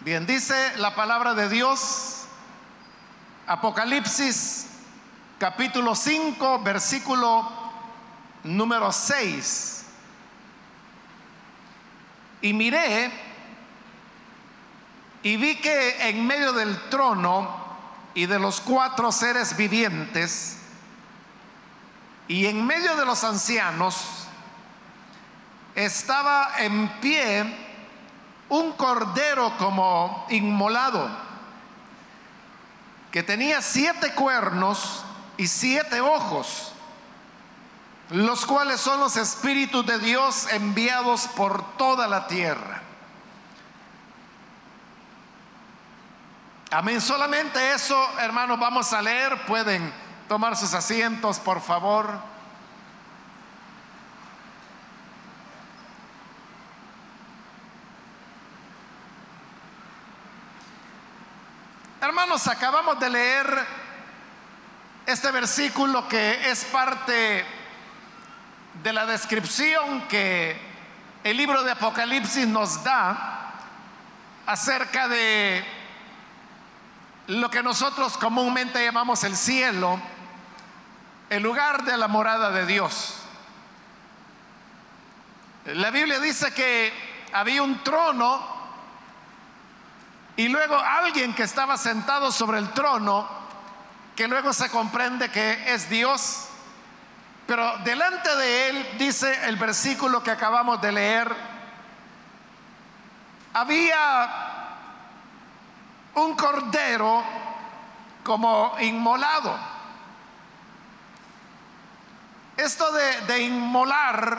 Bien, dice la palabra de Dios, Apocalipsis capítulo 5, versículo número 6. Y miré y vi que en medio del trono y de los cuatro seres vivientes y en medio de los ancianos estaba en pie un cordero como inmolado, que tenía siete cuernos y siete ojos, los cuales son los espíritus de Dios enviados por toda la tierra. Amén. Solamente eso, hermanos, vamos a leer. Pueden tomar sus asientos, por favor. Hermanos, acabamos de leer este versículo que es parte de la descripción que el libro de Apocalipsis nos da acerca de lo que nosotros comúnmente llamamos el cielo, el lugar de la morada de Dios. La Biblia dice que había un trono y luego alguien que estaba sentado sobre el trono, que luego se comprende que es Dios, pero delante de él, dice el versículo que acabamos de leer, había un cordero como inmolado. Esto de, inmolar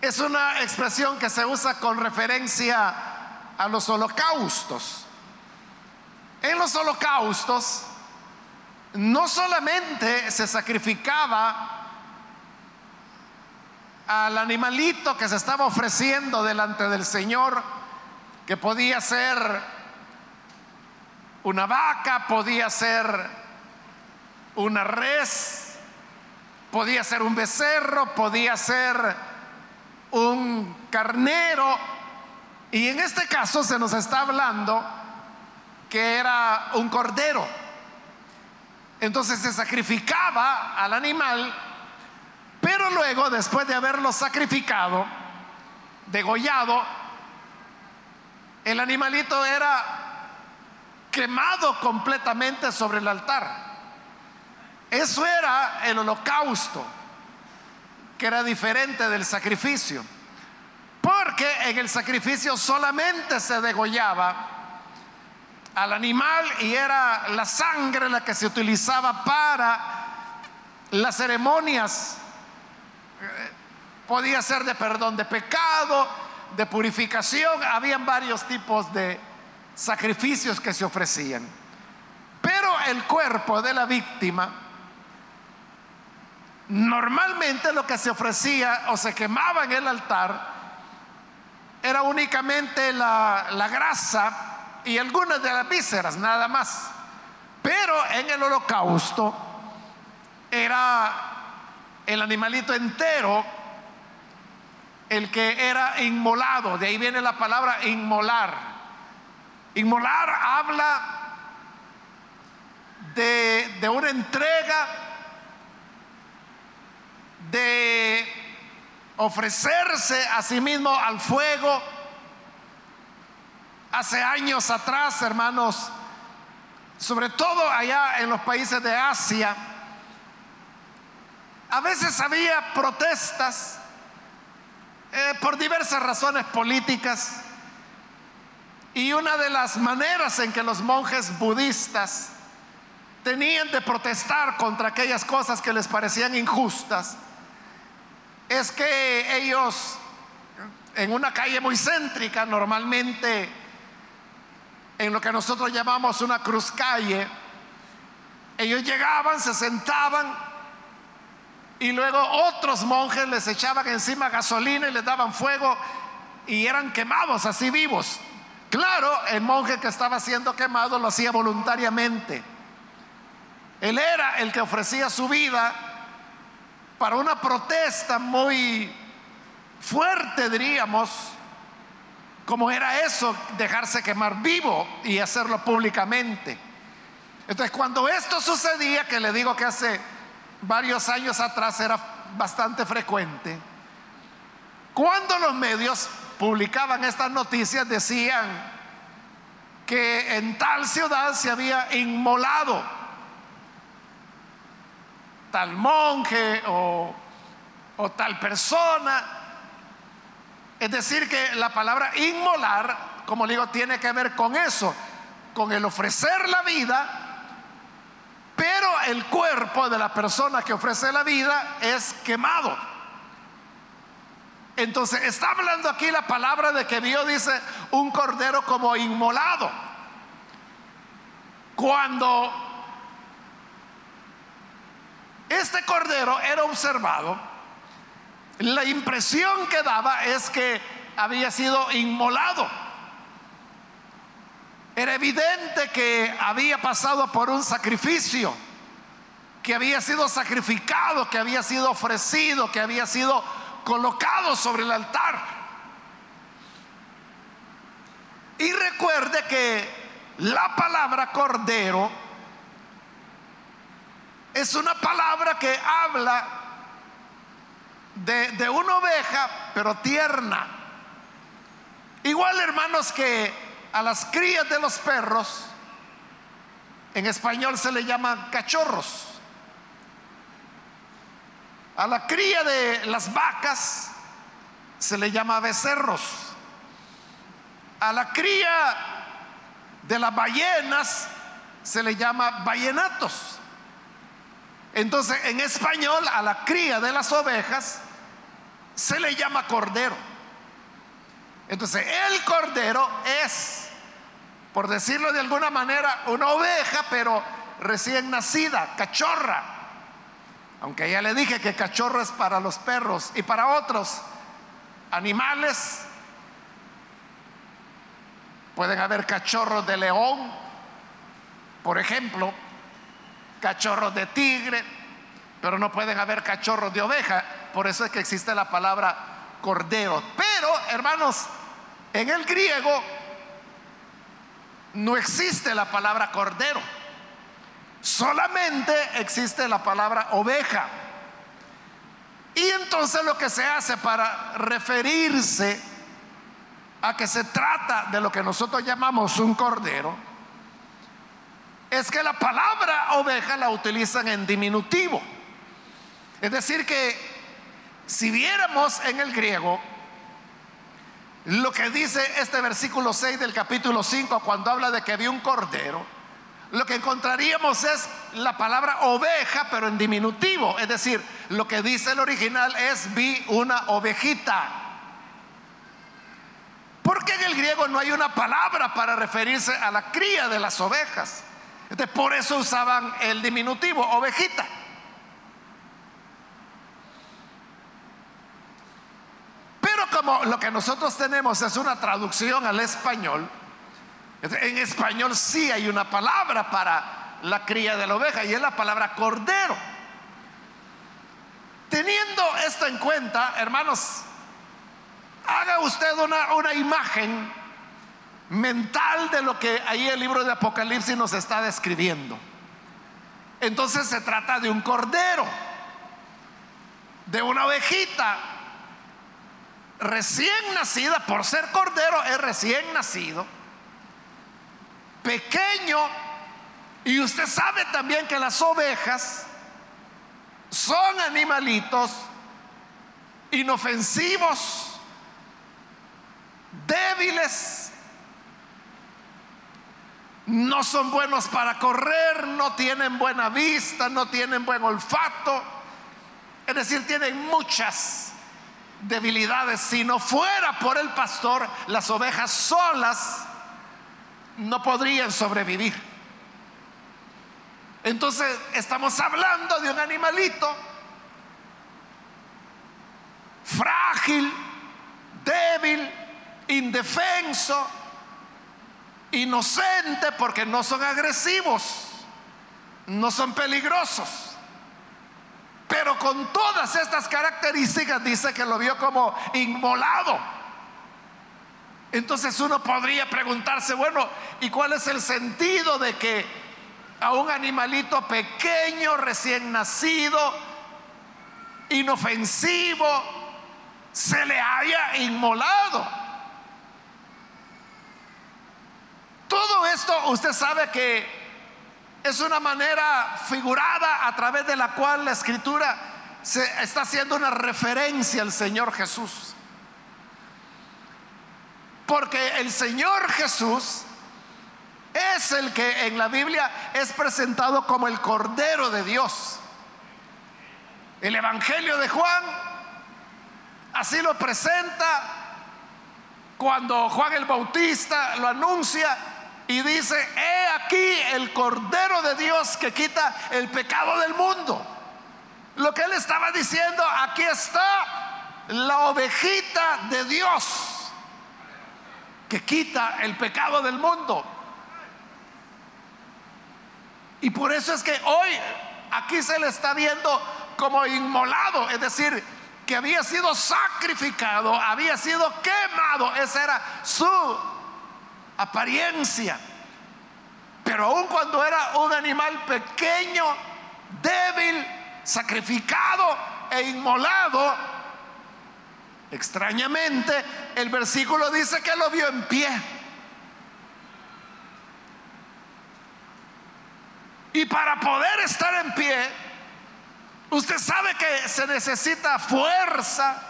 es una expresión que se usa con referencia a los holocaustos. En los holocaustos no solamente se sacrificaba al animalito que se estaba ofreciendo delante del Señor, que podía ser una vaca, podía ser una res, podía ser un becerro, podía ser un carnero, y en este caso se nos está hablando que era un cordero. Entonces se sacrificaba al animal, pero luego, después de haberlo sacrificado, degollado, el animalito era quemado completamente sobre el altar. Eso era el holocausto, que era diferente del sacrificio. En el sacrificio solamente se degollaba al animal y era la sangre la que se utilizaba para las ceremonias. Podía ser de perdón de pecado, de purificación, habían varios tipos de sacrificios que se ofrecían. Pero el cuerpo de la víctima, normalmente lo que se ofrecía o se quemaba en el altar, era únicamente la, grasa y algunas de las vísceras, nada más. Pero en el holocausto era el animalito entero el que era inmolado. De ahí viene la palabra inmolar. Inmolar habla de, de una entrega, de ofrecerse a sí mismo al fuego. Hace años atrás, hermanos, sobre todo allá en los países de Asia, a veces había protestas eh, por diversas razones políticas y una de las maneras en que los monjes budistas tenían de protestar contra aquellas cosas que les parecían injustas es que ellos en una calle muy céntrica, normalmente en lo que nosotros llamamos una cruz calle, ellos llegaban, se sentaban y luego otros monjes les echaban encima gasolina y les daban fuego y eran quemados así vivos. Claro, el monje que estaba siendo quemado lo hacía voluntariamente. Él era el que ofrecía su vida para una protesta muy fuerte, diríamos, cómo era eso, dejarse quemar vivo y hacerlo públicamente. Entonces, cuando esto sucedía, que le digo que hace varios años atrás era bastante frecuente, cuando los medios publicaban estas noticias decían que en tal ciudad se había inmolado tal monje o, o tal persona. Es decir, que la palabra inmolar, como digo, tiene que ver con eso, con el ofrecer la vida, pero el cuerpo de la persona que ofrece la vida es quemado. Entonces, está hablando aquí la palabra de que Dios dice un cordero como inmolado. Cuando este cordero era observado, la impresión que daba es que había sido inmolado. Era evidente que había pasado por un sacrificio, que había sido sacrificado, que había sido ofrecido, que había sido colocado sobre el altar. Y recuerde que la palabra cordero es una palabra que habla de, de una oveja, pero tierna. Igual, hermanos, que a las crías de los perros, en español se le llaman cachorros. A la cría de las vacas se le llama becerros. A la cría de las ballenas se le llama ballenatos. Entonces, en español, a la cría de las ovejas se le llama cordero. Entonces, el cordero es, por decirlo de alguna manera, una oveja, pero recién nacida, cachorra. Aunque ya le dije que cachorro es para los perros y para otros animales. Pueden haber cachorros de león, por ejemplo, cachorros de tigre, pero no pueden haber cachorros de oveja. Por eso es que existe la palabra cordero. Pero, hermanos, en el griego no existe la palabra cordero. Solamente existe la palabra oveja. Y entonces lo que se hace para referirse a que se trata de lo que nosotros llamamos un cordero, es que la palabra oveja la utilizan en diminutivo. Es decir, que si viéramos en el griego lo que dice este versículo 6 del capítulo 5 cuando habla de que había un cordero, lo que encontraríamos es la palabra oveja, pero en diminutivo. Es decir, lo que dice el original es vi una ovejita. Porque en el griego no hay una palabra para referirse a la cría de las ovejas. Entonces, por eso usaban el diminutivo, ovejita. Pero como lo que nosotros tenemos es una traducción al español, en español sí hay una palabra para la cría de la oveja y es la palabra cordero. Teniendo esto en cuenta, hermanos, haga usted una, una imagen mental de lo que ahí el libro de Apocalipsis nos está describiendo. Entonces se trata de un cordero, de una ovejita recién nacida, por ser cordero es recién nacido, pequeño, y usted sabe también que las ovejas son animalitos inofensivos, débiles, no son buenos para correr, no tienen buena vista, no tienen buen olfato. Es decir, tienen muchas debilidades. Si no fuera por el pastor, las ovejas solas no podrían sobrevivir. Entonces, estamos hablando de un animalito frágil, débil, indefenso, inocente porque no son agresivos, no son peligrosos. Pero con todas estas características dice que lo vio como inmolado. Entonces uno podría preguntarse, bueno, ¿y cuál es el sentido de que a un animalito pequeño, recién nacido, inofensivo, se le haya inmolado? Esto usted sabe que es una manera figurada a través de la cual la escritura se está haciendo una referencia al Señor Jesús. Porque el Señor Jesús es el que en la Biblia es presentado como el Cordero de Dios. El Evangelio de Juan así lo presenta cuando Juan el Bautista lo anuncia y dice, he aquí el Cordero de Dios que quita el pecado del mundo. Lo que él estaba diciendo, aquí está la ovejita de Dios que quita el pecado del mundo. Y por eso es que hoy aquí se le está viendo como inmolado, es decir, que había sido sacrificado, había sido quemado, esa era su apariencia. Pero aun cuando era un animal pequeño, débil, sacrificado e inmolado, extrañamente el versículo dice que lo vio en pie. Y para poder estar en pie, usted sabe que se necesita fuerza,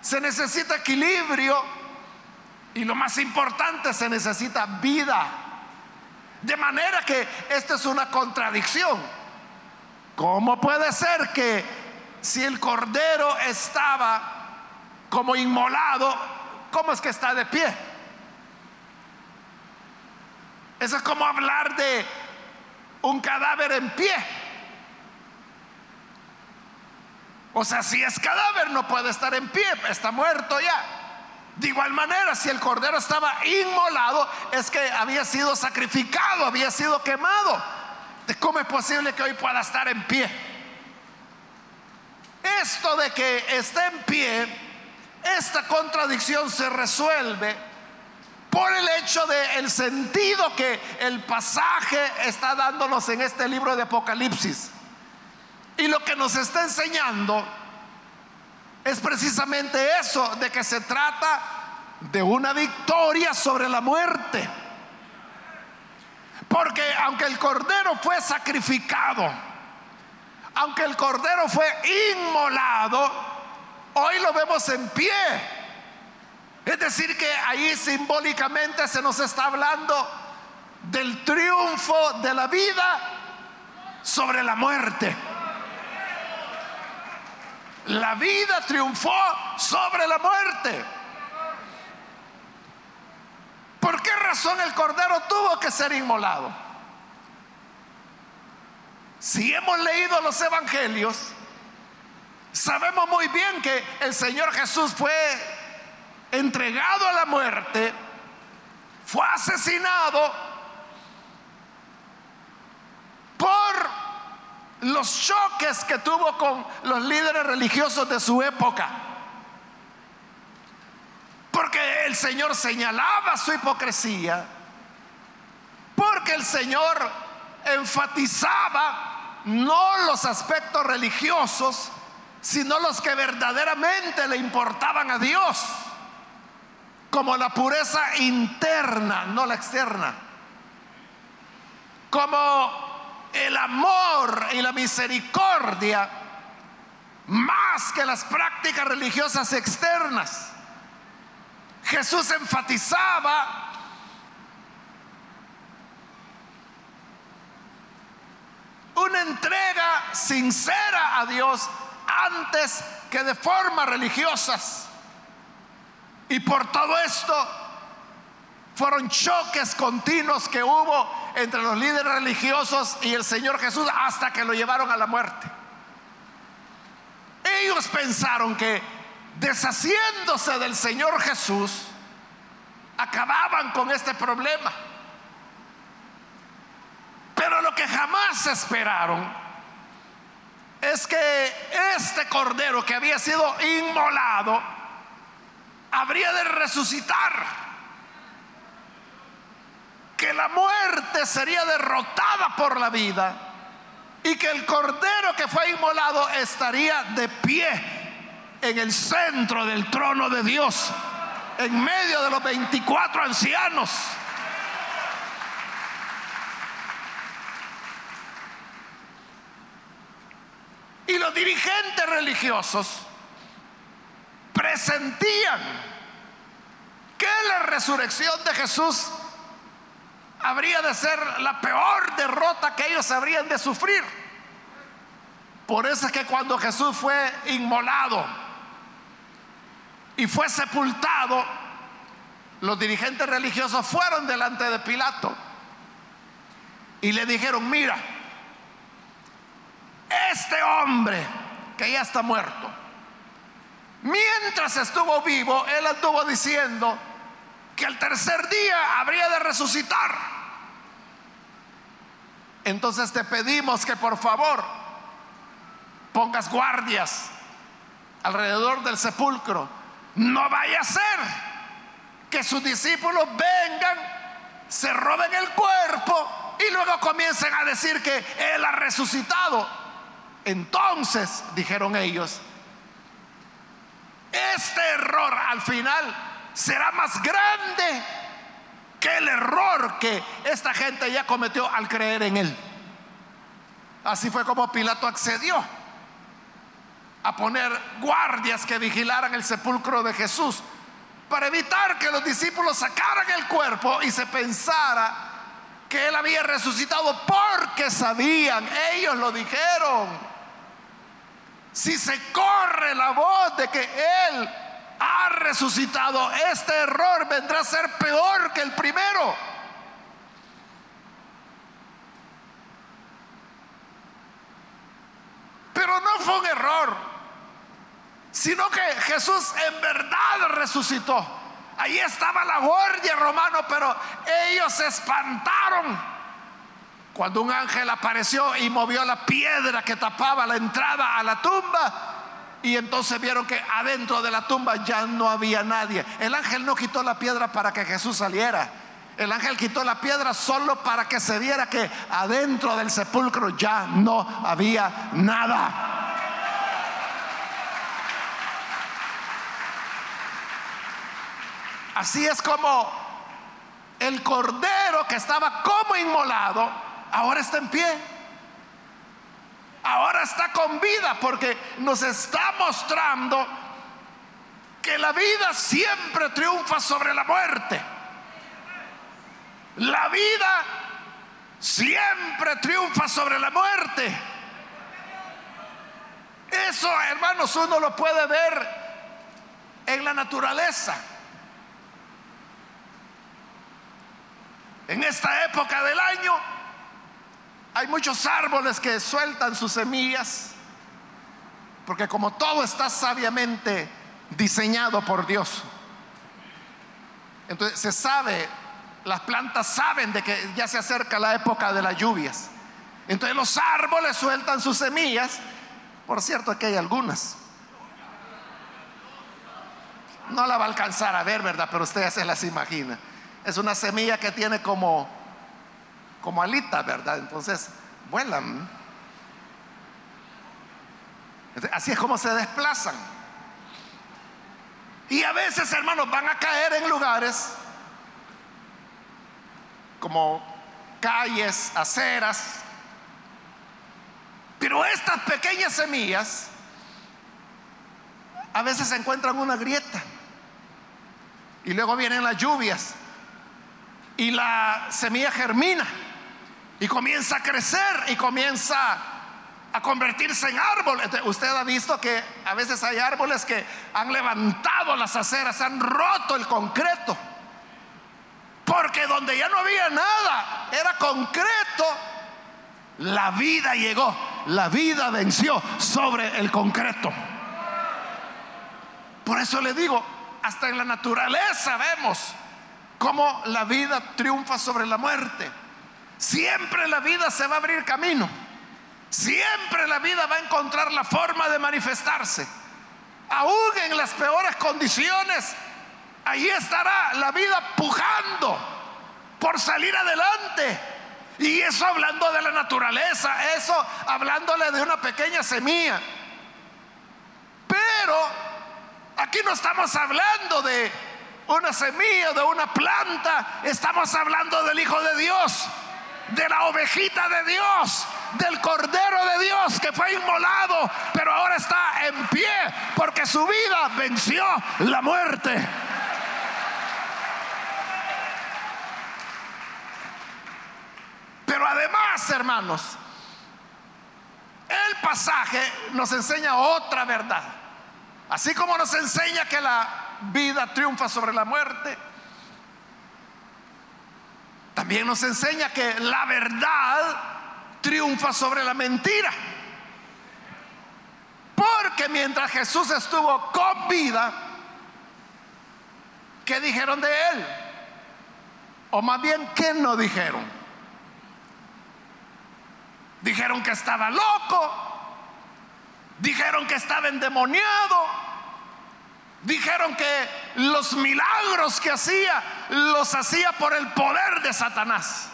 se necesita equilibrio, y lo más importante, se necesita vida. De manera que esta es una contradicción. ¿Cómo puede ser que si el cordero estaba como inmolado, ¿cómo es que está de pie? Eso es como hablar de un cadáver en pie. O sea, si es cadáver no puede estar en pie, está muerto ya. De igual manera, si el cordero estaba inmolado, es que había sido sacrificado, había sido quemado. ¿Cómo es posible que hoy pueda estar en pie? Esto de que esté en pie, esta contradicción se resuelve por el hecho de el sentido que el pasaje está dándonos en este libro de Apocalipsis. Y lo que nos está enseñando es precisamente eso, de que se trata de una victoria sobre la muerte. Porque aunque el cordero fue sacrificado, aunque el cordero fue inmolado, hoy lo vemos en pie. Es decir, que ahí simbólicamente se nos está hablando del triunfo de la vida sobre la muerte. La vida triunfó sobre la muerte. ¿Por qué razón el cordero tuvo que ser inmolado? Si hemos leído los evangelios, sabemos muy bien que el Señor Jesús fue entregado a la muerte, fue asesinado por los choques que tuvo con los líderes religiosos de su época. Porque el Señor señalaba su hipocresía, porque el Señor enfatizaba no los aspectos religiosos, sino los que verdaderamente le importaban a Dios, como la pureza interna, no la externa, como el amor y la misericordia más que las prácticas religiosas externas. Jesús enfatizaba una entrega sincera a Dios antes que de formas religiosas. Y por todo esto fueron choques continuos que hubo entre los líderes religiosos y el Señor Jesús hasta que lo llevaron a la muerte. Ellos pensaron que deshaciéndose del Señor Jesús, acababan con este problema. Pero lo que jamás esperaron es que este cordero que había sido inmolado habría de resucitar que la muerte sería derrotada por la vida y que el cordero que fue inmolado estaría de pie en el centro del trono de Dios, en medio de los 24 ancianos. Y los dirigentes religiosos presentían que la resurrección de Jesús habría de ser la peor derrota que ellos habrían de sufrir. Por eso es que cuando Jesús fue inmolado y fue sepultado, los dirigentes religiosos fueron delante de Pilato y le dijeron, mira, este hombre que ya está muerto, mientras estuvo vivo, él estuvo diciendo que el tercer día habría de resucitar. Entonces te pedimos que por favor pongas guardias alrededor del sepulcro. No vaya a ser que sus discípulos vengan, se roben el cuerpo y luego comiencen a decir que Él ha resucitado. Entonces, dijeron ellos, este error al final será más grande que el error que esta gente ya cometió al creer en él. Así fue como Pilato accedió a poner guardias que vigilaran el sepulcro de Jesús para evitar que los discípulos sacaran el cuerpo y se pensara que él había resucitado porque sabían, ellos lo dijeron. Si se corre la voz de que él ha resucitado, este error vendrá a ser peor que el primero. Pero no fue un error, sino que Jesús en verdad resucitó. Ahí estaba la guardia romano, pero ellos se espantaron cuando un ángel apareció y movió la piedra que tapaba la entrada a la tumba y entonces vieron que adentro de la tumba ya no había nadie. El ángel no quitó la piedra para que Jesús saliera. El ángel quitó la piedra solo para que se viera que adentro del sepulcro ya no había nada. Así es como el cordero que estaba como inmolado, ahora está en pie ahora está con vida porque nos está mostrando que la vida siempre triunfa sobre la muerte. La vida siempre triunfa sobre la muerte. Eso, hermanos, uno lo puede ver en la naturaleza. En esta época del año, hay muchos árboles que sueltan sus semillas, porque como todo está sabiamente diseñado por Dios, entonces se sabe, las plantas saben de que ya se acerca la época de las lluvias. Entonces los árboles sueltan sus semillas, por cierto que hay algunas. No la va a alcanzar a ver, ¿verdad? Pero usted se las imagina. Es una semilla que tiene como como alitas, ¿verdad? Entonces vuelan. Así es como se desplazan. Y a veces, hermanos, van a caer en lugares como calles, aceras. Pero estas pequeñas semillas a veces se encuentran una grieta. Y luego vienen las lluvias. Y la semilla germina y comienza a crecer y comienza a convertirse en árbol. Usted ha visto que a veces hay árboles que han levantado las aceras, han roto el concreto. Porque donde ya no había nada, era concreto, la vida llegó, la vida venció sobre el concreto. Por eso le digo, hasta en la naturaleza vemos cómo la vida triunfa sobre la muerte. Siempre la vida se va a abrir camino. Siempre la vida va a encontrar la forma de manifestarse. Aún en las peores condiciones, ahí estará la vida pujando por salir adelante. Y eso hablando de la naturaleza, eso hablándole de una pequeña semilla. Pero aquí no estamos hablando de una semilla, de una planta, estamos hablando del Hijo de Dios, de la ovejita de Dios, del Cordero de Dios que fue inmolado, pero ahora está en pie porque su vida venció la muerte. Pero además, hermanos, el pasaje nos enseña otra verdad. Así como nos enseña que la vida triunfa sobre la muerte, también nos enseña que la verdad triunfa sobre la mentira. Porque mientras Jesús estuvo con vida, ¿qué dijeron de él? O más bien, ¿qué no dijeron? Dijeron que estaba loco, dijeron que estaba endemoniado, dijeron que los milagros que hacía los hacía por el poder de Satanás.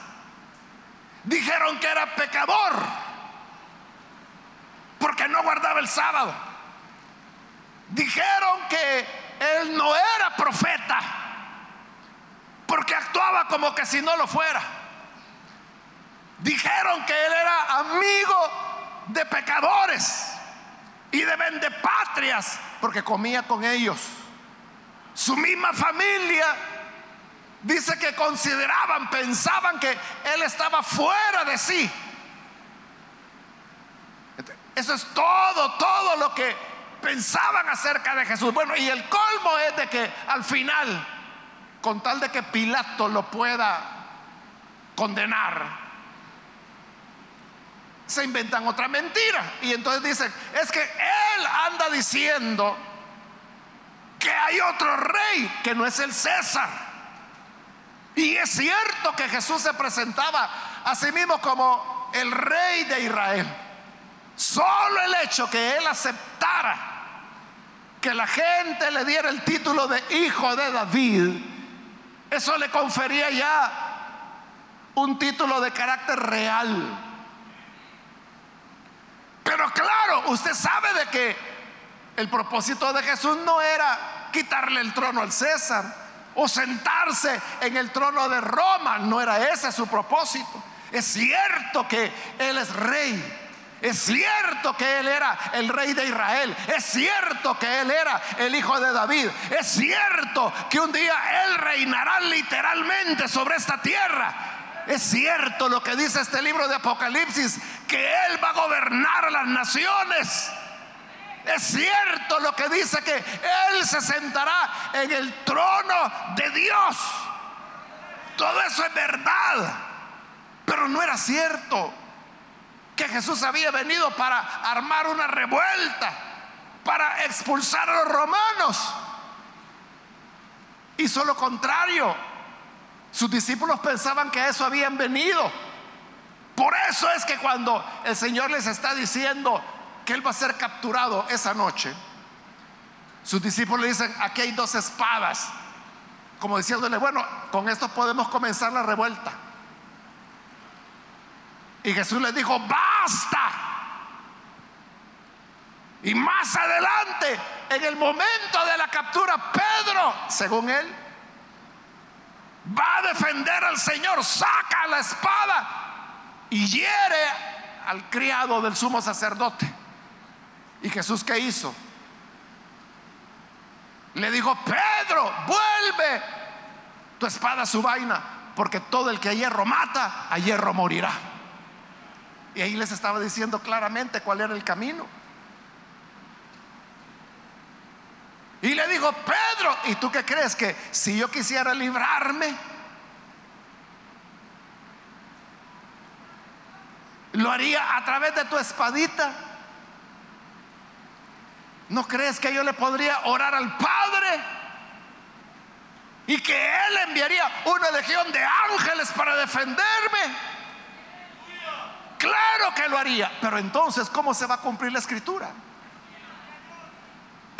Dijeron que era pecador porque no guardaba el sábado. Dijeron que él no era profeta porque actuaba como que si no lo fuera. Dijeron que él era amigo de pecadores y de vendepatrias porque comía con ellos. Su misma familia Dice que consideraban, pensaban que él estaba fuera de sí. Eso es todo, todo lo que pensaban acerca de Jesús. Bueno, y el colmo es de que al final, con tal de que Pilato lo pueda condenar, se inventan otra mentira. Y entonces dicen, es que él anda diciendo que hay otro rey que no es el César. Y es cierto que Jesús se presentaba a sí mismo como el rey de Israel. Solo el hecho que él aceptara que la gente le diera el título de hijo de David, eso le confería ya un título de carácter real. Pero claro, usted sabe de que el propósito de Jesús no era quitarle el trono al César o sentarse en el trono de Roma. No era ese su propósito. Es cierto que Él es rey. Es cierto que Él era el rey de Israel. Es cierto que Él era el hijo de David. Es cierto que un día Él reinará literalmente sobre esta tierra. Es cierto lo que dice este libro de Apocalipsis, que Él va a gobernar las naciones. Es cierto lo que dice que Él se sentará en el trono de Dios. Todo eso es verdad. Pero no era cierto que Jesús había venido para armar una revuelta, para expulsar a los romanos. Hizo lo contrario. Sus discípulos pensaban que a eso habían venido. Por eso es que cuando el Señor les está diciendo, que él va a ser capturado esa noche, sus discípulos le dicen, aquí hay dos espadas, como diciéndole, bueno, con esto podemos comenzar la revuelta. Y Jesús les dijo, basta. Y más adelante, en el momento de la captura, Pedro, según él, va a defender al Señor, saca la espada y hiere al criado del sumo sacerdote. ¿Y Jesús qué hizo? Le dijo, Pedro, vuelve tu espada a su vaina, porque todo el que a hierro mata, a hierro morirá. Y ahí les estaba diciendo claramente cuál era el camino. Y le dijo, Pedro, ¿y tú qué crees que si yo quisiera librarme, lo haría a través de tu espadita? ¿No crees que yo le podría orar al Padre? Y que Él enviaría una legión de ángeles para defenderme. Claro que lo haría. Pero entonces, ¿cómo se va a cumplir la escritura?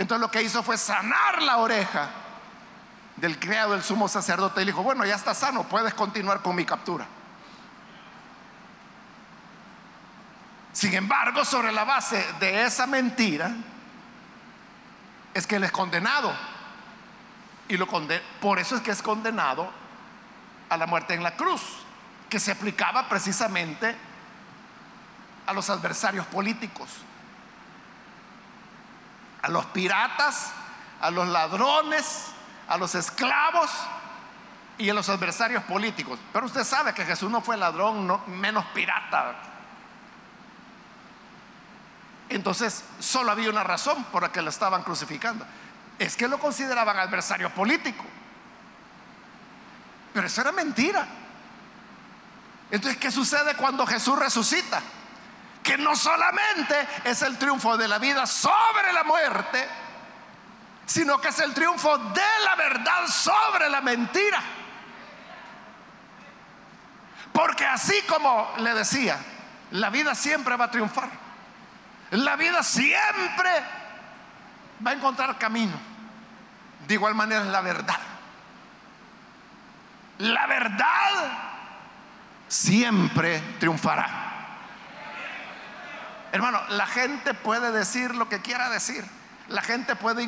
Entonces lo que hizo fue sanar la oreja del criado del sumo sacerdote y le dijo, bueno, ya está sano, puedes continuar con mi captura. Sin embargo, sobre la base de esa mentira, es que él es condenado. Y lo por eso es que es condenado a la muerte en la cruz, que se aplicaba precisamente a los adversarios políticos, a los piratas, a los ladrones, a los esclavos y a los adversarios políticos. Pero usted sabe que Jesús no fue ladrón, no, menos pirata. Entonces, solo había una razón por la que lo estaban crucificando. Es que lo consideraban adversario político. Pero eso era mentira. Entonces, ¿qué sucede cuando Jesús resucita? Que no solamente es el triunfo de la vida sobre la muerte, sino que es el triunfo de la verdad sobre la mentira. Porque así como le decía, la vida siempre va a triunfar. La vida siempre va a encontrar camino. De igual manera es la verdad. La verdad siempre triunfará. Hermano, la gente puede decir lo que quiera decir. La gente puede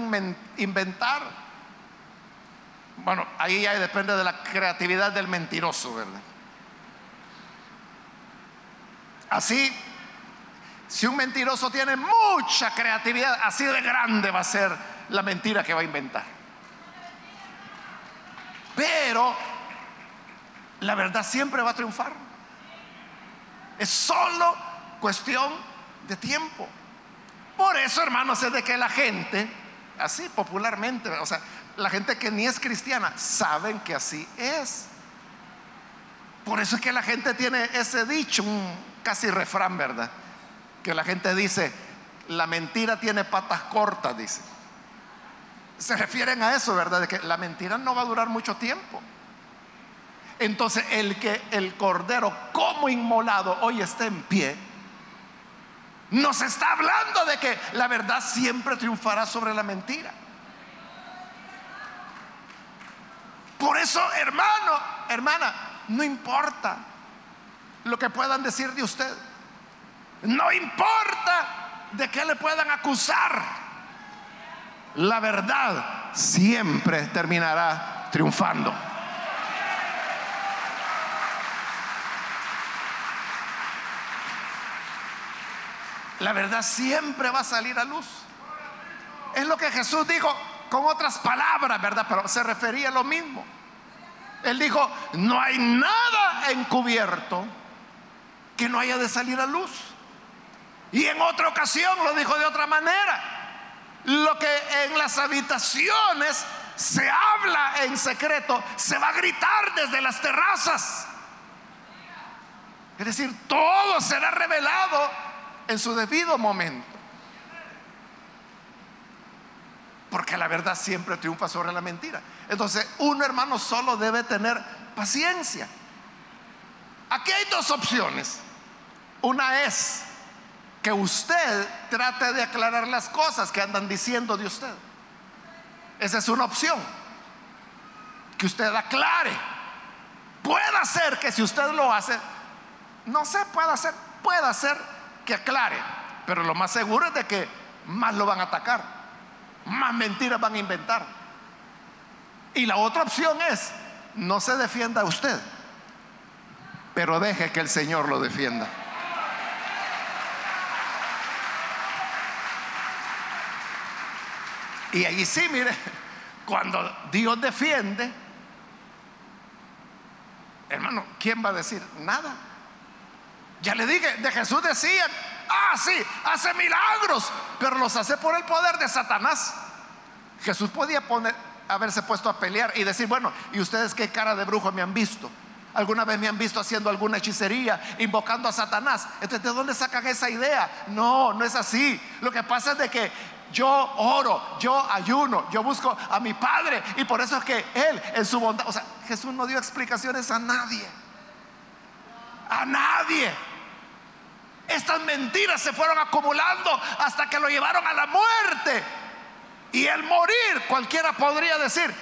inventar. Bueno, ahí depende de la creatividad del mentiroso, ¿verdad? Así, si un mentiroso tiene mucha creatividad, así de grande va a ser la mentira que va a inventar. Pero la verdad siempre va a triunfar. Es solo cuestión de tiempo. Por eso, hermanos, es de que la gente, así popularmente, o sea, la gente que ni es cristiana, saben que así es. Por eso es que la gente tiene ese dicho, un casi refrán, ¿verdad? Que la gente dice, la mentira tiene patas cortas, dice. Se refieren a eso, ¿verdad? De que la mentira no va a durar mucho tiempo. Entonces, el que el cordero como inmolado hoy esté en pie, nos está hablando de que la verdad siempre triunfará sobre la mentira. Por eso, hermano, hermana, no importa lo que puedan decir de usted. No importa de qué le puedan acusar. La verdad siempre terminará triunfando. La verdad siempre va a salir a luz. Es lo que Jesús dijo con otras palabras, ¿verdad? Pero se refería a lo mismo. Él dijo, no hay nada encubierto que no haya de salir a luz. Y en otra ocasión lo dijo de otra manera. Lo que en las habitaciones se habla en secreto, se va a gritar desde las terrazas. Es decir, todo será revelado en su debido momento. Porque la verdad siempre triunfa sobre la mentira. Entonces, un hermano solo debe tener paciencia. Aquí hay dos opciones. Una es que usted trate de aclarar las cosas que andan diciendo de usted. Esa es una opción. Que usted aclare. Puede ser que si usted lo hace, no sé, puede hacer, puede hacer que aclare, pero lo más seguro es de que más lo van a atacar, más mentiras van a inventar. Y la otra opción es, no se defienda usted, pero deje que el Señor lo defienda. Y ahí sí, mire, cuando Dios defiende, hermano, ¿quién va a decir? Nada. Ya le dije, de Jesús decían, ah, sí, hace milagros, pero los hace por el poder de Satanás. Jesús podía haberse puesto a pelear y decir, bueno, ¿y ustedes qué cara de brujo me han visto? ¿Alguna vez me han visto haciendo alguna hechicería, invocando a Satanás? Entonces, ¿de dónde sacan esa idea? No, no es así. Lo que pasa es de que yo oro, yo ayuno, yo busco a mi Padre y por eso es que Él en su bondad, o sea, Jesús no dio explicaciones a nadie. A nadie. Estas mentiras se fueron acumulando hasta que lo llevaron a la muerte. Y el morir, cualquiera podría decir,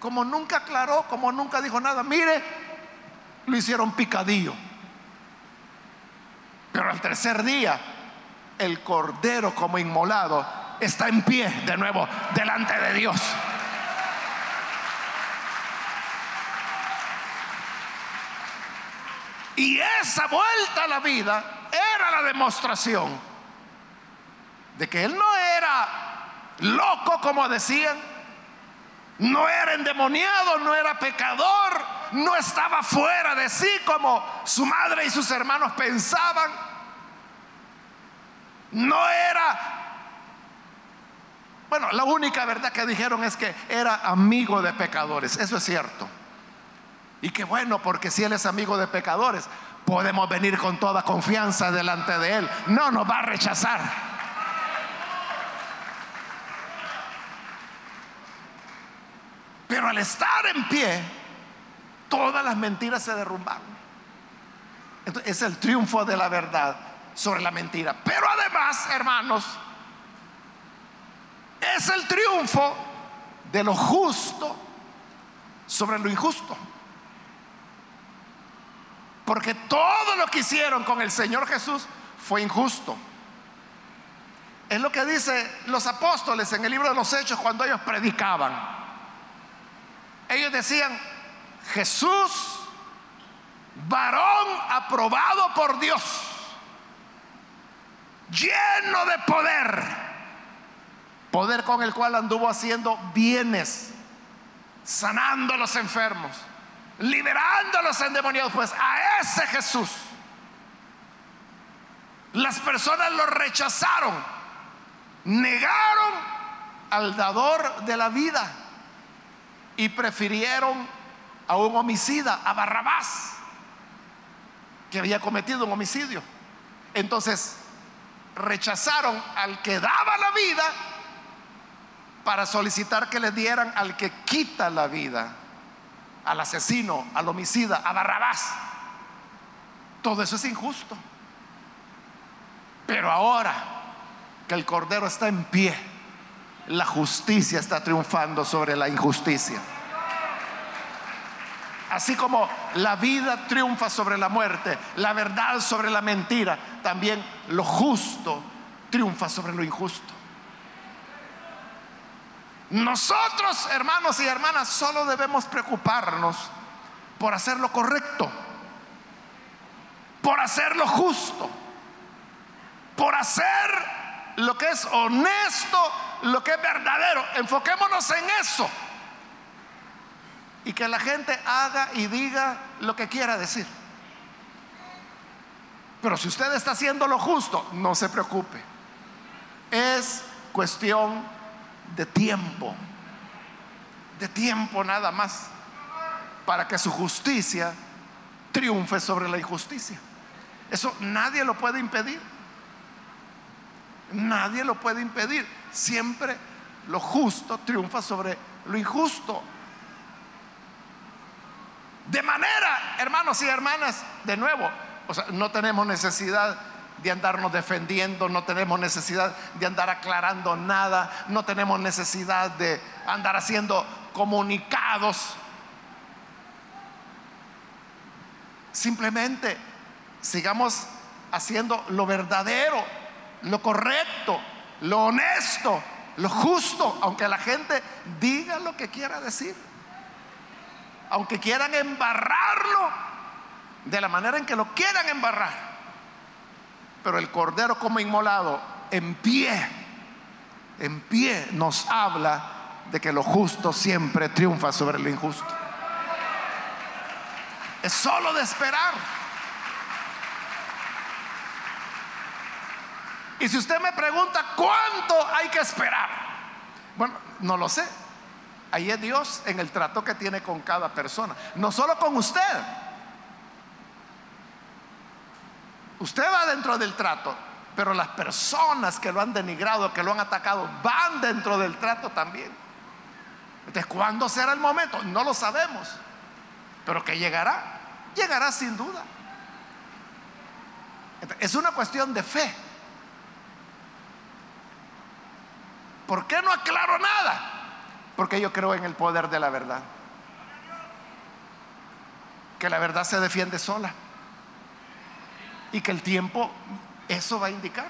como nunca aclaró, como nunca dijo nada, mire, lo hicieron picadillo. Pero al tercer día, el cordero como inmolado está en pie de nuevo delante de Dios. Y esa vuelta a la vida la demostración de que él no era loco como decían, no era endemoniado, no era pecador, no estaba fuera de sí como su madre y sus hermanos pensaban, no era... Bueno, la única verdad que dijeron es que era amigo de pecadores, eso es cierto. Y que bueno, porque si Él es amigo de pecadores, podemos venir con toda confianza delante de Él. No nos va a rechazar. Pero al estar en pie, todas las mentiras se derrumbaron. Entonces, es el triunfo de la verdad sobre la mentira. Pero además, hermanos, es el triunfo de lo justo sobre lo injusto. Porque todo lo que hicieron con el Señor Jesús fue injusto. Es lo que dicen los apóstoles en el libro de los Hechos cuando ellos predicaban. Ellos decían, Jesús, varón aprobado por Dios, lleno de poder, poder con el cual anduvo haciendo bienes, sanando a los enfermos liberando a los endemoniados. Pues a ese Jesús las personas lo rechazaron, negaron al dador de la vida y prefirieron a un homicida, a Barrabás, que había cometido un homicidio. Entonces rechazaron al que daba la vida para solicitar que le dieran al que quita la vida al asesino, al homicida, a Barrabás. Todo eso es injusto. Pero ahora que el Cordero está en pie, la justicia está triunfando sobre la injusticia. Así como la vida triunfa sobre la muerte, la verdad sobre la mentira, también lo justo triunfa sobre lo injusto. Nosotros, hermanos y hermanas, solo debemos preocuparnos por hacer lo correcto, por hacer lo justo, por hacer lo que es honesto, lo que es verdadero. Enfoquémonos en eso. Y que la gente haga y diga lo que quiera decir. Pero si usted está haciendo lo justo, no se preocupe. Es cuestión de tiempo, de tiempo nada más, para que su justicia triunfe sobre la injusticia. Eso nadie lo puede impedir. Nadie lo puede impedir. Siempre lo justo triunfa sobre lo injusto. De manera, hermanos y hermanas, de nuevo, o sea, no tenemos necesidad de andarnos defendiendo, no tenemos necesidad de andar aclarando nada, no tenemos necesidad de andar haciendo comunicados. Simplemente sigamos haciendo lo verdadero, lo correcto, lo honesto, lo justo, aunque la gente diga lo que quiera decir, aunque quieran embarrarlo de la manera en que lo quieran embarrar pero el cordero como inmolado en pie, en pie nos habla de que lo justo siempre triunfa sobre lo injusto. Es solo de esperar. Y si usted me pregunta cuánto hay que esperar, bueno, no lo sé. Ahí es Dios en el trato que tiene con cada persona, no solo con usted. Usted va dentro del trato, pero las personas que lo han denigrado, que lo han atacado, van dentro del trato también. Entonces, ¿cuándo será el momento? No lo sabemos, pero que llegará, llegará sin duda. es una cuestión de fe. ¿Por qué no aclaro nada? Porque yo creo en el poder de la verdad. que la verdad se defiende sola y que el tiempo eso va a indicar.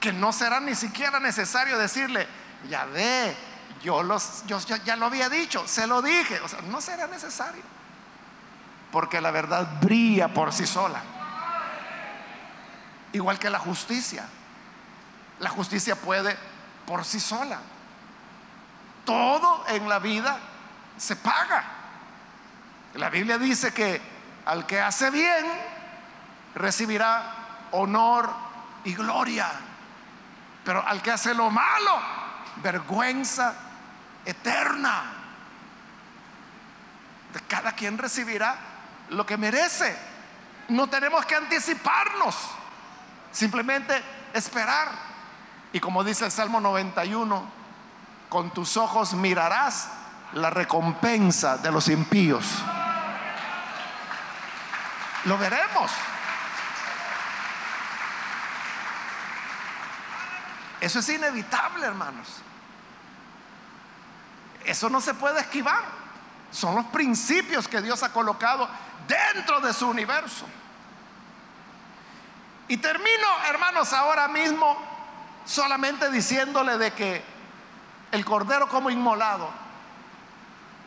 Que no será ni siquiera necesario decirle, ya ve, yo, los, yo, ya lo había dicho, se lo dije, o sea, no será necesario, porque la verdad brilla por sí sola. Igual que la justicia. La justicia puede por sí sola. Todo en la vida se paga. La Biblia dice que al que hace bien recibirá honor y gloria. Pero al que hace lo malo, vergüenza eterna. De cada quien recibirá lo que merece. No tenemos que anticiparnos, simplemente esperar. Y como dice el Salmo 91, con tus ojos mirarás la recompensa de los impíos. Lo veremos. Eso es inevitable, hermanos. Eso no se puede esquivar. Son los principios que Dios ha colocado dentro de su universo. Y termino, hermanos, ahora mismo solamente diciéndole de que el cordero como inmolado,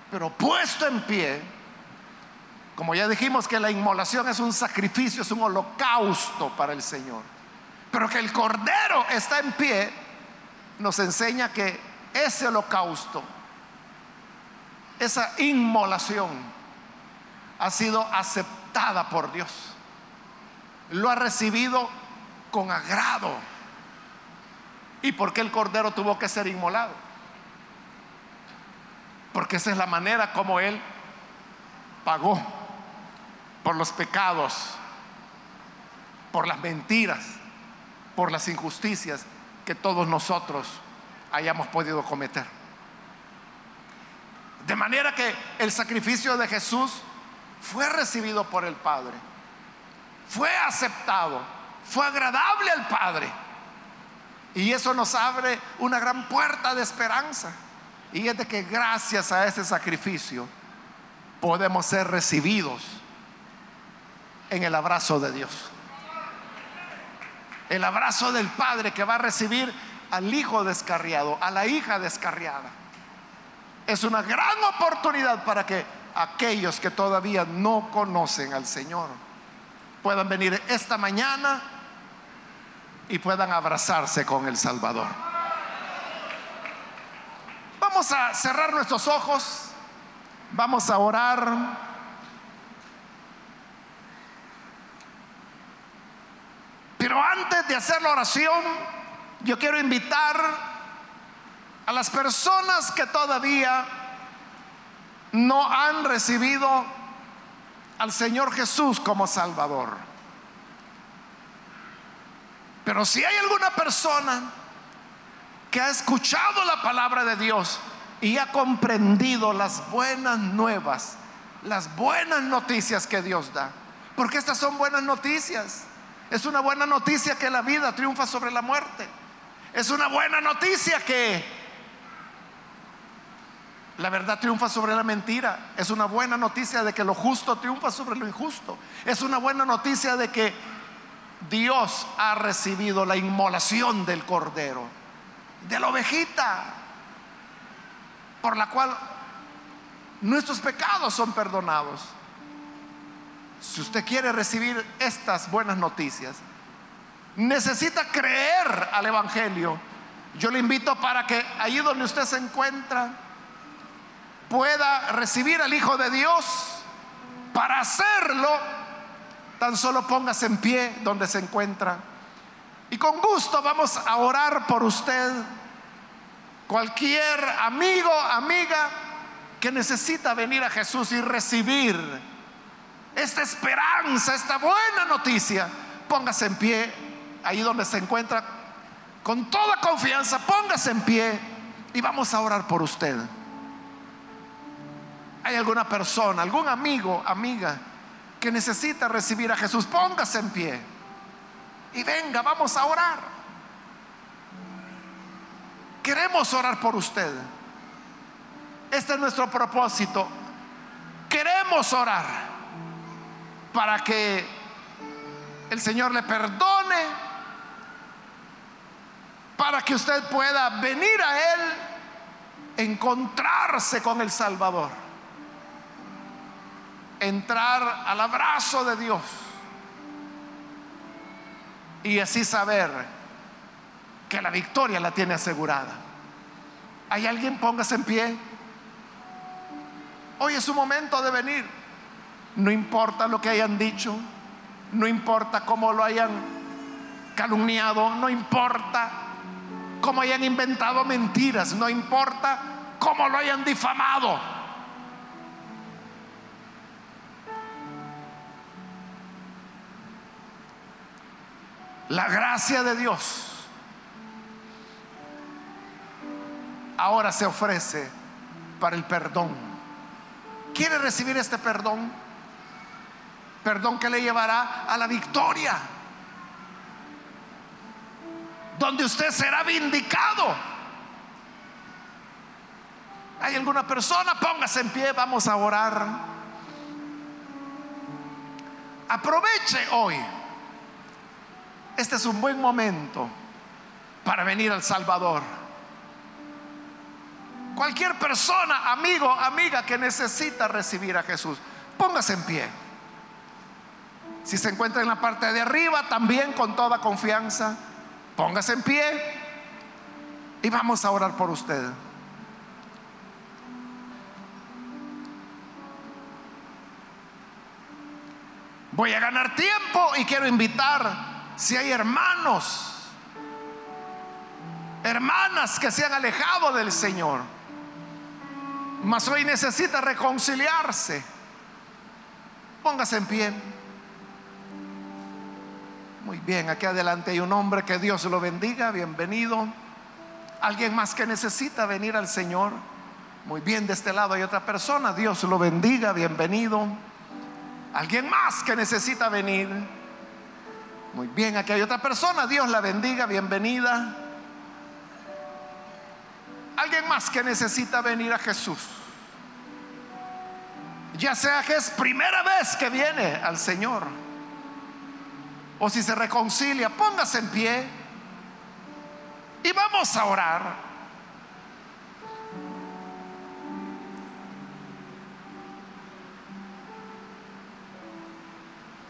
pero puesto en pie, como ya dijimos que la inmolación es un sacrificio, es un holocausto para el Señor, pero que el cordero está en pie, nos enseña que ese holocausto, esa inmolación, ha sido aceptada por Dios. Lo ha recibido con agrado. ¿Y por qué el cordero tuvo que ser inmolado? Porque esa es la manera como Él pagó por los pecados, por las mentiras, por las injusticias que todos nosotros hayamos podido cometer. De manera que el sacrificio de Jesús fue recibido por el Padre, fue aceptado, fue agradable al Padre. Y eso nos abre una gran puerta de esperanza. Y es de que gracias a ese sacrificio podemos ser recibidos en el abrazo de Dios. El abrazo del Padre que va a recibir al hijo descarriado, a la hija descarriada. Es una gran oportunidad para que aquellos que todavía no conocen al Señor puedan venir esta mañana y puedan abrazarse con el Salvador. Vamos a cerrar nuestros ojos, vamos a orar. Pero antes de hacer la oración, yo quiero invitar a las personas que todavía no han recibido al Señor Jesús como Salvador. Pero si hay alguna persona que ha escuchado la palabra de Dios y ha comprendido las buenas nuevas, las buenas noticias que Dios da, porque estas son buenas noticias. Es una buena noticia que la vida triunfa sobre la muerte. Es una buena noticia que la verdad triunfa sobre la mentira. Es una buena noticia de que lo justo triunfa sobre lo injusto. Es una buena noticia de que Dios ha recibido la inmolación del cordero, de la ovejita, por la cual nuestros pecados son perdonados. Si usted quiere recibir estas buenas noticias, necesita creer al Evangelio. Yo le invito para que allí donde usted se encuentra pueda recibir al Hijo de Dios. Para hacerlo, tan solo póngase en pie donde se encuentra. Y con gusto vamos a orar por usted. Cualquier amigo, amiga que necesita venir a Jesús y recibir esta esperanza, esta buena noticia, póngase en pie ahí donde se encuentra, con toda confianza, póngase en pie y vamos a orar por usted. Hay alguna persona, algún amigo, amiga que necesita recibir a Jesús, póngase en pie y venga, vamos a orar. Queremos orar por usted. Este es nuestro propósito. Que queremos orar para que el Señor le perdone, para que usted pueda venir a Él, encontrarse con el Salvador, entrar al abrazo de Dios y así saber que la victoria la tiene asegurada. ¿Hay alguien? Póngase en pie. Hoy es su momento de venir. No importa lo que hayan dicho, no importa cómo lo hayan calumniado, no importa cómo hayan inventado mentiras, no importa cómo lo hayan difamado. La gracia de Dios ahora se ofrece para el perdón. ¿Quiere recibir este perdón? Perdón que le llevará a la victoria. Donde usted será vindicado. ¿Hay alguna persona? Póngase en pie, vamos a orar. Aproveche hoy. Este es un buen momento para venir al Salvador. Cualquier persona, amigo, amiga que necesita recibir a Jesús, póngase en pie. Si se encuentra en la parte de arriba, también con toda confianza, póngase en pie y vamos a orar por usted. Voy a ganar tiempo y quiero invitar, si hay hermanos, hermanas que se han alejado del Señor, mas hoy necesita reconciliarse. Póngase en pie. Muy bien, aquí adelante hay un hombre que Dios lo bendiga, bienvenido. Alguien más que necesita venir al Señor. Muy bien, de este lado hay otra persona, Dios lo bendiga, bienvenido. Alguien más que necesita venir. Muy bien, aquí hay otra persona, Dios la bendiga, bienvenida. Alguien más que necesita venir a Jesús. Ya sea que es primera vez que viene al Señor. O si se reconcilia, póngase en pie. Y vamos a orar.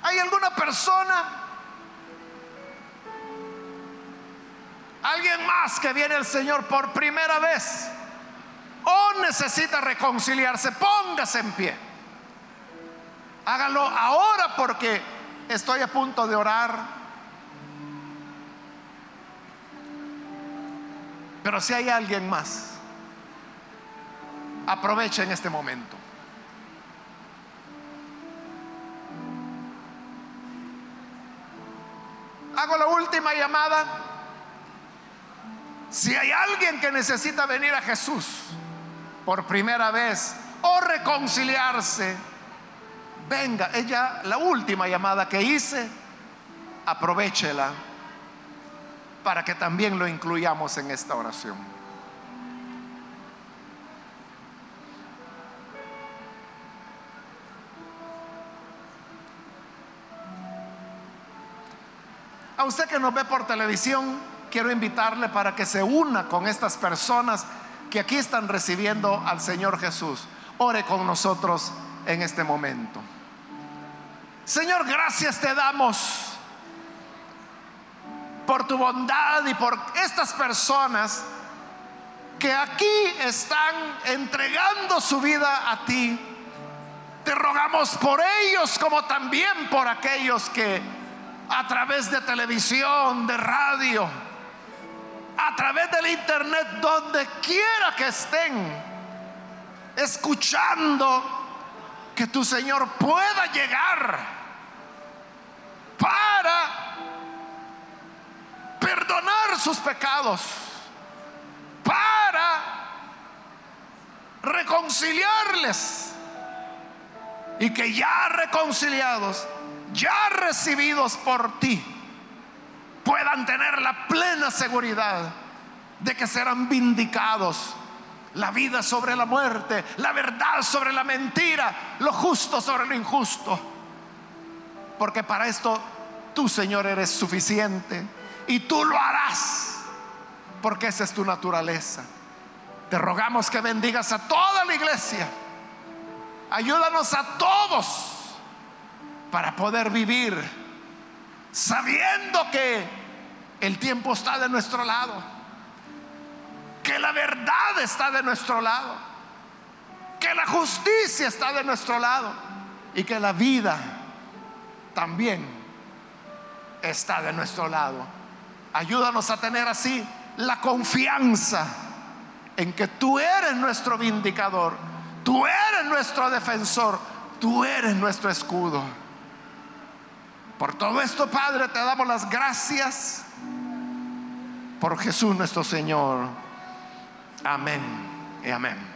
¿Hay alguna persona? Alguien más que viene el Señor por primera vez o necesita reconciliarse, póngase en pie. Hágalo ahora porque estoy a punto de orar. Pero si hay alguien más, aprovechen este momento. Hago la última llamada. Si hay alguien que necesita venir a Jesús por primera vez o reconciliarse, venga, ella, la última llamada que hice, aprovechela para que también lo incluyamos en esta oración. A usted que nos ve por televisión, quiero invitarle para que se una con estas personas que aquí están recibiendo al Señor Jesús. Ore con nosotros en este momento. Señor, gracias te damos por tu bondad y por estas personas que aquí están entregando su vida a ti. Te rogamos por ellos como también por aquellos que a través de televisión, de radio, a través del internet, donde quiera que estén escuchando, que tu Señor pueda llegar para perdonar sus pecados, para reconciliarles y que ya reconciliados, ya recibidos por ti, puedan tener la plena seguridad de que serán vindicados la vida sobre la muerte, la verdad sobre la mentira, lo justo sobre lo injusto. Porque para esto tú, Señor, eres suficiente y tú lo harás, porque esa es tu naturaleza. Te rogamos que bendigas a toda la iglesia. Ayúdanos a todos para poder vivir sabiendo que el tiempo está de nuestro lado que la verdad está de nuestro lado, que la justicia está de nuestro lado y que la vida también está de nuestro lado. Ayúdanos a tener así la confianza en que tú eres nuestro vindicador, tú eres nuestro defensor, tú eres nuestro escudo. Por todo esto, Padre, te damos las gracias por Jesús nuestro Señor. Amén y amén.